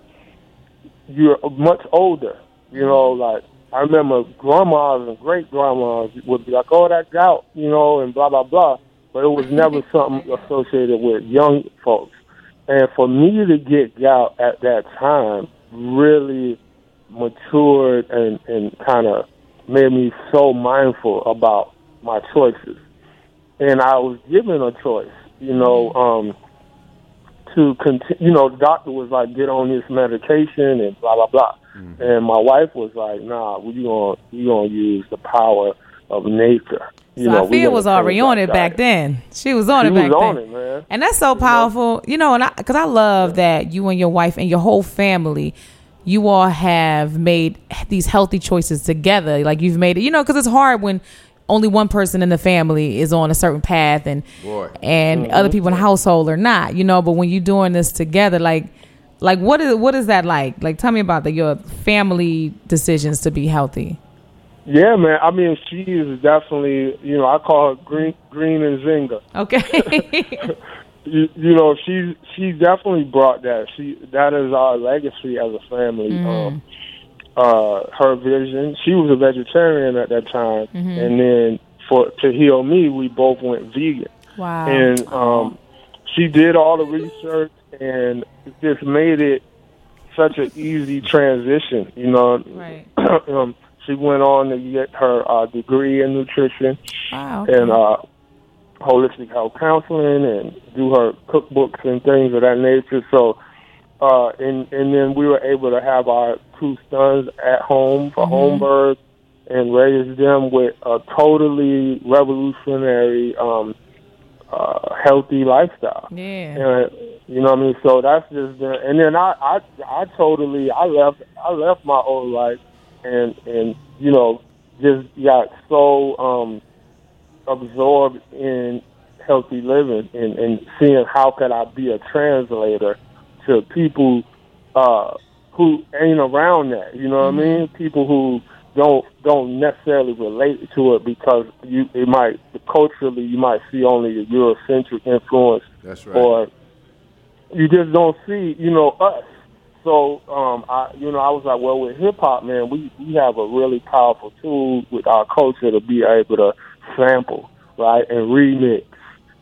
you're much older. You know, like I remember grandmas and great grandmas would be like, "Oh, that gout," you know, and blah blah blah. But it was never something associated with young folks. And for me to get gout at that time really matured and and kind of made me so mindful about my choices. And I was given a choice, you know, um, to continue. You know, the doctor was like, "Get on this medication," and blah blah blah. And my wife was like, "Nah, we gonna we gonna use the power of nature." You So know, I feel was already on it back then. She was on She it back was on then. it, man. And that's so powerful, you know. And I, because I love that you and your wife and your whole family, you all have made these healthy choices together. Like you've made it, you know, because it's hard when only one person in the family is on a certain path and Boy. and Mm-hmm. other people in the household are not, you know. But when you're doing this together, like, like what is what is that like? Like, tell me about the, your family decisions to be healthy. Yeah, man. I mean, she is definitely, you know, I call her green, Queen Nzinga. Okay. You, you know, she she definitely brought that. She that is our legacy as a family. Um, uh, her vision. She was a vegetarian at that time, and then for to heal me, we both went vegan. wow. and um, she did all the research and it just made it such an easy transition. You know, Right. um, she went on to get her uh, degree in nutrition Wow. and uh, holistic health counseling and do her cookbooks and things of that nature. So, uh, and and then we were able to have our two sons at home for home birth and raise them with a totally revolutionary, um, uh, healthy lifestyle. Yeah. And, you know what I mean? So that's just been, and then I, I, I totally, I left, I left my old life and, and, you know, just got so, um, absorbed in healthy living and, and seeing how could I be a translator to people, uh, who ain't around that, you know what I mean? People who don't don't necessarily relate to it because you it might culturally you might see only a Eurocentric influence That's right. or you just don't see you know us. So um, I you know I was like, well, with hip hop, man, we we have a really powerful tool with our culture to be able to sample right and remix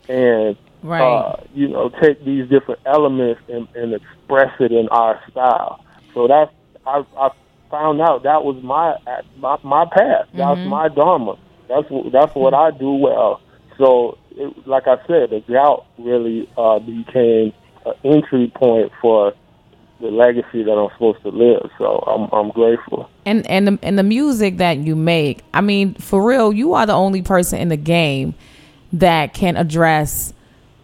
and Right. uh, you know take these different elements and, and express it in our style. So that's I I found out that was my my, my path. That's my dharma. That's that's what I do well. So it, like I said, the drought really uh, became an entry point for the legacy that I'm supposed to live. So I'm I'm grateful. and and the, and the music that you make i mean for real you are the only person in the game that can address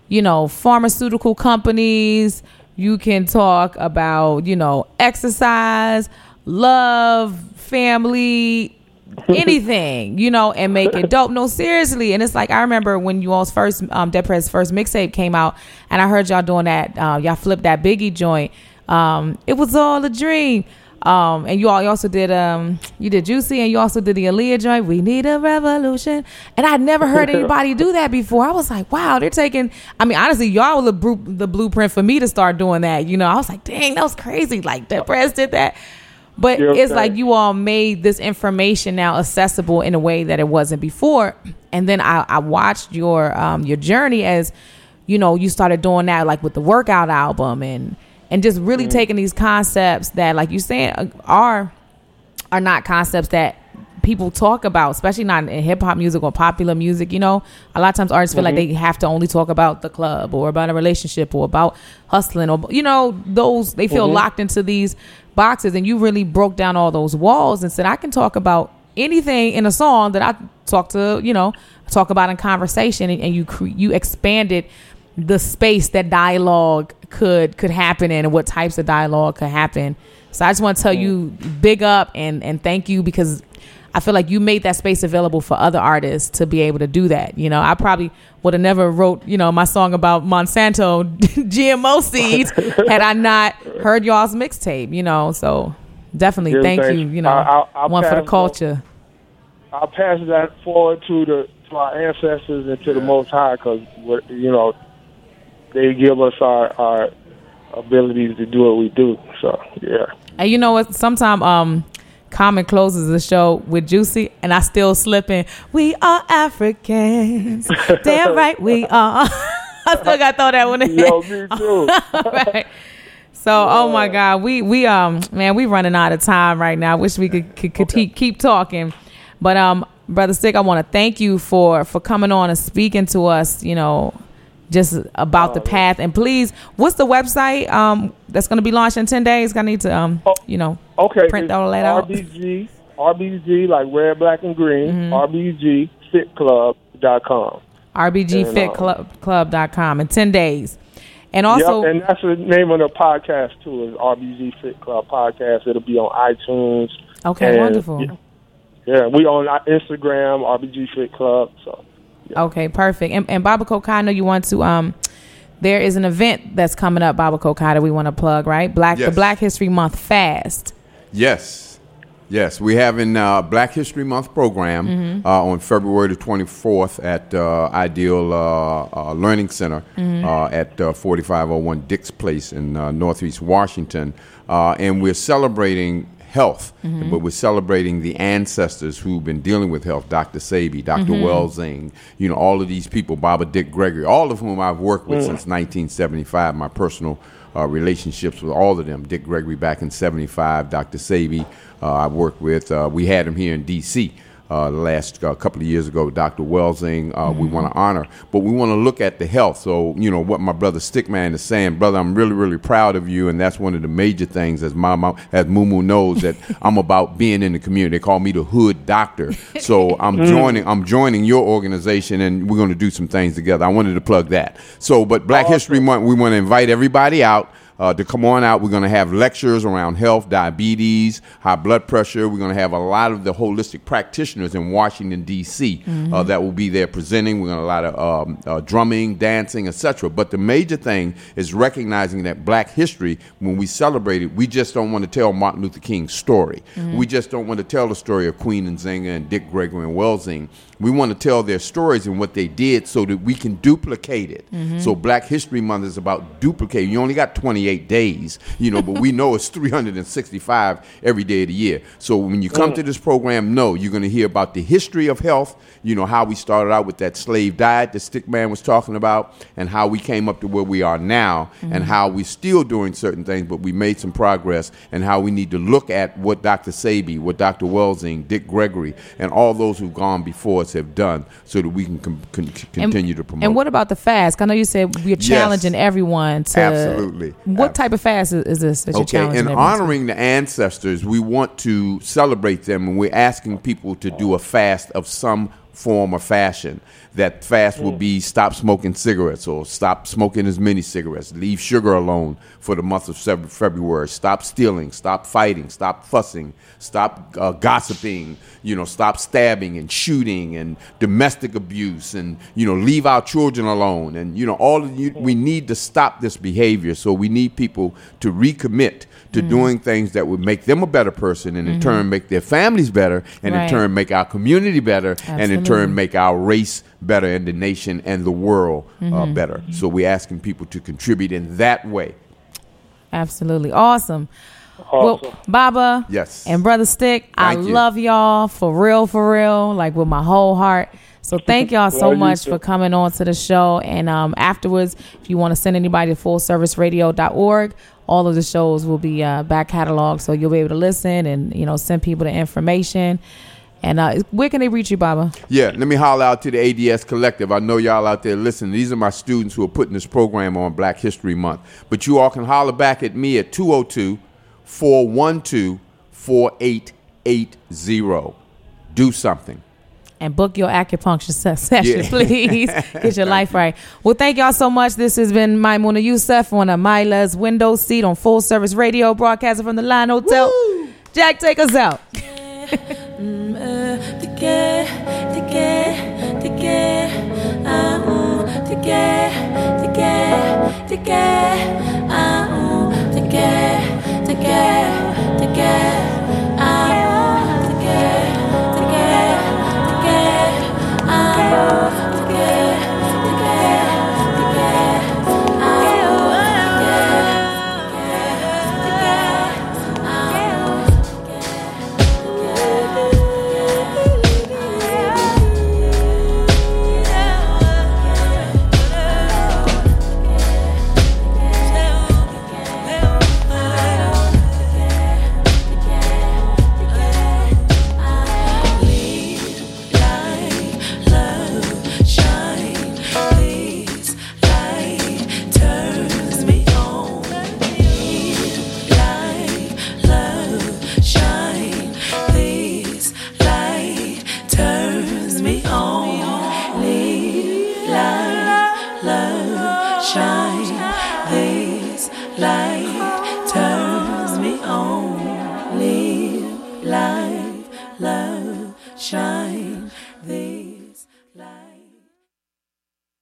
you know pharmaceutical companies you can talk about you know exercise love family anything you know and make it dope no seriously and it's like i remember when you all's first um Dead Prez first mixtape came out and i heard y'all doing that uh, y'all flipped that biggie joint um it was all a dream um, and you all you also did um you did Juicy and you also did the Aaliyah joint. We need a revolution, and I'd never heard anybody do that before. I was like, wow, they're taking. I mean, honestly, y'all were the, blueprint for me to start doing that. You know, I was like, dang, that was crazy. Like Dead Prez did that, but it's okay. like you all made this information now accessible in a way that it wasn't before. And then I, I watched your um your journey as you know you started doing that like with the workout album and and just really taking these concepts that like you saying uh, are are not concepts that people talk about, especially not in hip hop music or popular music. You know, a lot of times artists feel like mm-hmm. they have to only talk about the club or about a relationship or about hustling or you know those they feel mm-hmm. locked into these boxes. And you really broke down all those walls and said, I can talk about anything in a song that I talk to you know talk about in conversation, and, and you cre- you expanded the space that dialogue could could happen in and what types of dialogue could happen. So I just want to tell mm. you big up and and thank you because I feel like you made that space available for other artists to be able to do that. You know, I probably would have never wrote, you know, my song about Monsanto GMO seeds had I not heard y'all's mixtape, you know. So definitely Yeah, thank thank you, you. know, I'll- I'll one for the pass culture. I'll pass that forward to the to our ancestors and to the Most High because you know they give us our our abilities to do what we do. So yeah. And you know what? Sometime um Common closes the show with Juicy, and I still slip in. We are Africans. Damn right we are. I still got to throw that one in. Yo, me too. right. So, oh my God, we we um man, we running out of time right now. Wish we could could, could keep keep talking, but um, brother Stic, I want to thank you for for coming on and speaking to us. You know, just about the path. And please, what's the website um that's going to be launched in ten days? I need to um you know Okay. print all that out. RBG, RBG, like red, black, and green. Mm-hmm. RBGFitClub.com. RBGFitClub.com in ten days. And also, yep, and that's the name of the podcast too. Is RBG Fit Club Podcast. It'll be on iTunes. okay, and, wonderful. Yeah, yeah, we on our Instagram RBG Fit Club. So Okay, perfect. And, and Baba Kokai, I know you want to. Um, there is an event that's coming up, Baba Kokai, that we want to plug, right? Black the Black History Month Fast. Yes. Yes, we have having uh, Black History Month program Mm-hmm. uh, on February the 24th at uh, Ideal uh, uh, Learning Center Mm-hmm. uh, at uh, 4501 Dix Place in uh, Northeast Washington. Uh, and we're celebrating health, Mm-hmm. but we're celebrating the ancestors who've been dealing with health, Dr. Sebi, doctor Mm-hmm. Welsing, you know, all of these people, Baba Dick Gregory, all of whom I've worked with since 1975, my personal uh, relationships with all of them. Dick Gregory back in 75, Dr. Sebi, uh, I worked with, uh, we had him here in D.C. Uh, the last uh, couple of years ago, Dr. Welsing, uh, we want to honor, but we want to look at the health. So, you know, what my brother Stic Man is saying, brother, I'm really, really proud of you, and that's one of the major things, as my mom, as Mumu knows, that I'm about being in the community. They call me the hood doctor. So I'm joining, I'm joining your organization, and we're going to do some things together. I wanted to plug that. So, but Black History Month, we want to invite everybody out. Uh, to come on out. We're going to have lectures around health, diabetes, high blood pressure. We're going to have a lot of the holistic practitioners in Washington D.C. Uh, that will be there presenting. We're going to a lot of um, uh, drumming, dancing, etc. But the major thing is recognizing that Black history, when we celebrate it, we just don't want to tell Martin Luther King's story. We just don't want to tell the story of Queen Nzinga and Dick Gregory and Welsing. We want to tell their stories and what they did so that we can duplicate it. Mm-hmm. So Black History Month is about duplicating. You only got 28 days, you know, but we know it's 365 every day of the year. So when you come mm. to this program, no, you're going to hear about the history of health, you know, how we started out with that slave diet that Stic Man was talking about, and how we came up to where we are now, and mm-hmm. how we're still doing certain things, but we made some progress, and how we need to look at what Dr. Sebi, what Dr. Welsing, Dick Gregory, and all those who've gone before us have done so that we can com- con- continue to promote. And what about the fast? I know you said we're challenging everyone to. Absolutely. What Ab- type of fast is, is this that you're Okay, challenging in honoring the ancestors, we want to celebrate them, and we're asking people to do a fast of some form or fashion. That fast will be stop smoking cigarettes or stop smoking as many cigarettes, leave sugar alone for the month of February, stop stealing, stop fighting, stop fussing, stop uh, gossiping, you know, stop stabbing and shooting and domestic abuse, and you know, leave our children alone, and you know, all of you, we need to stop this behavior. So we need people to recommit to doing things that would make them a better person, and in turn make their families better, and Right. in turn make our community better, and in turn make our race better, and the nation and the world uh, Mm-hmm. better. So we're asking people to contribute in that way. Absolutely. Awesome. Awesome. Well, Baba Yes. and Brother Stic, I you. love y'all for real, for real, like with my whole heart. So thank y'all so Love much for coming on to the show. And um, afterwards, if you want to send anybody to fullserviceradio.org, all of the shows will be uh, back cataloged, so you'll be able to listen and you know send people the information. And uh, where can they reach you, Baba? Yeah, let me holler out to the ADS Collective. I know y'all out there listening. These are my students who are putting this program on Black History Month. But you all can holler back at me at 202 412 4880. Do something. And book your acupuncture se- session, Yeah. please. Get your life right. Well, thank y'all so much. This has been Maimouna Youssef on a Mila's window seat on Full Service Radio, broadcasting from the Line Hotel. Jack, take us out. Shine,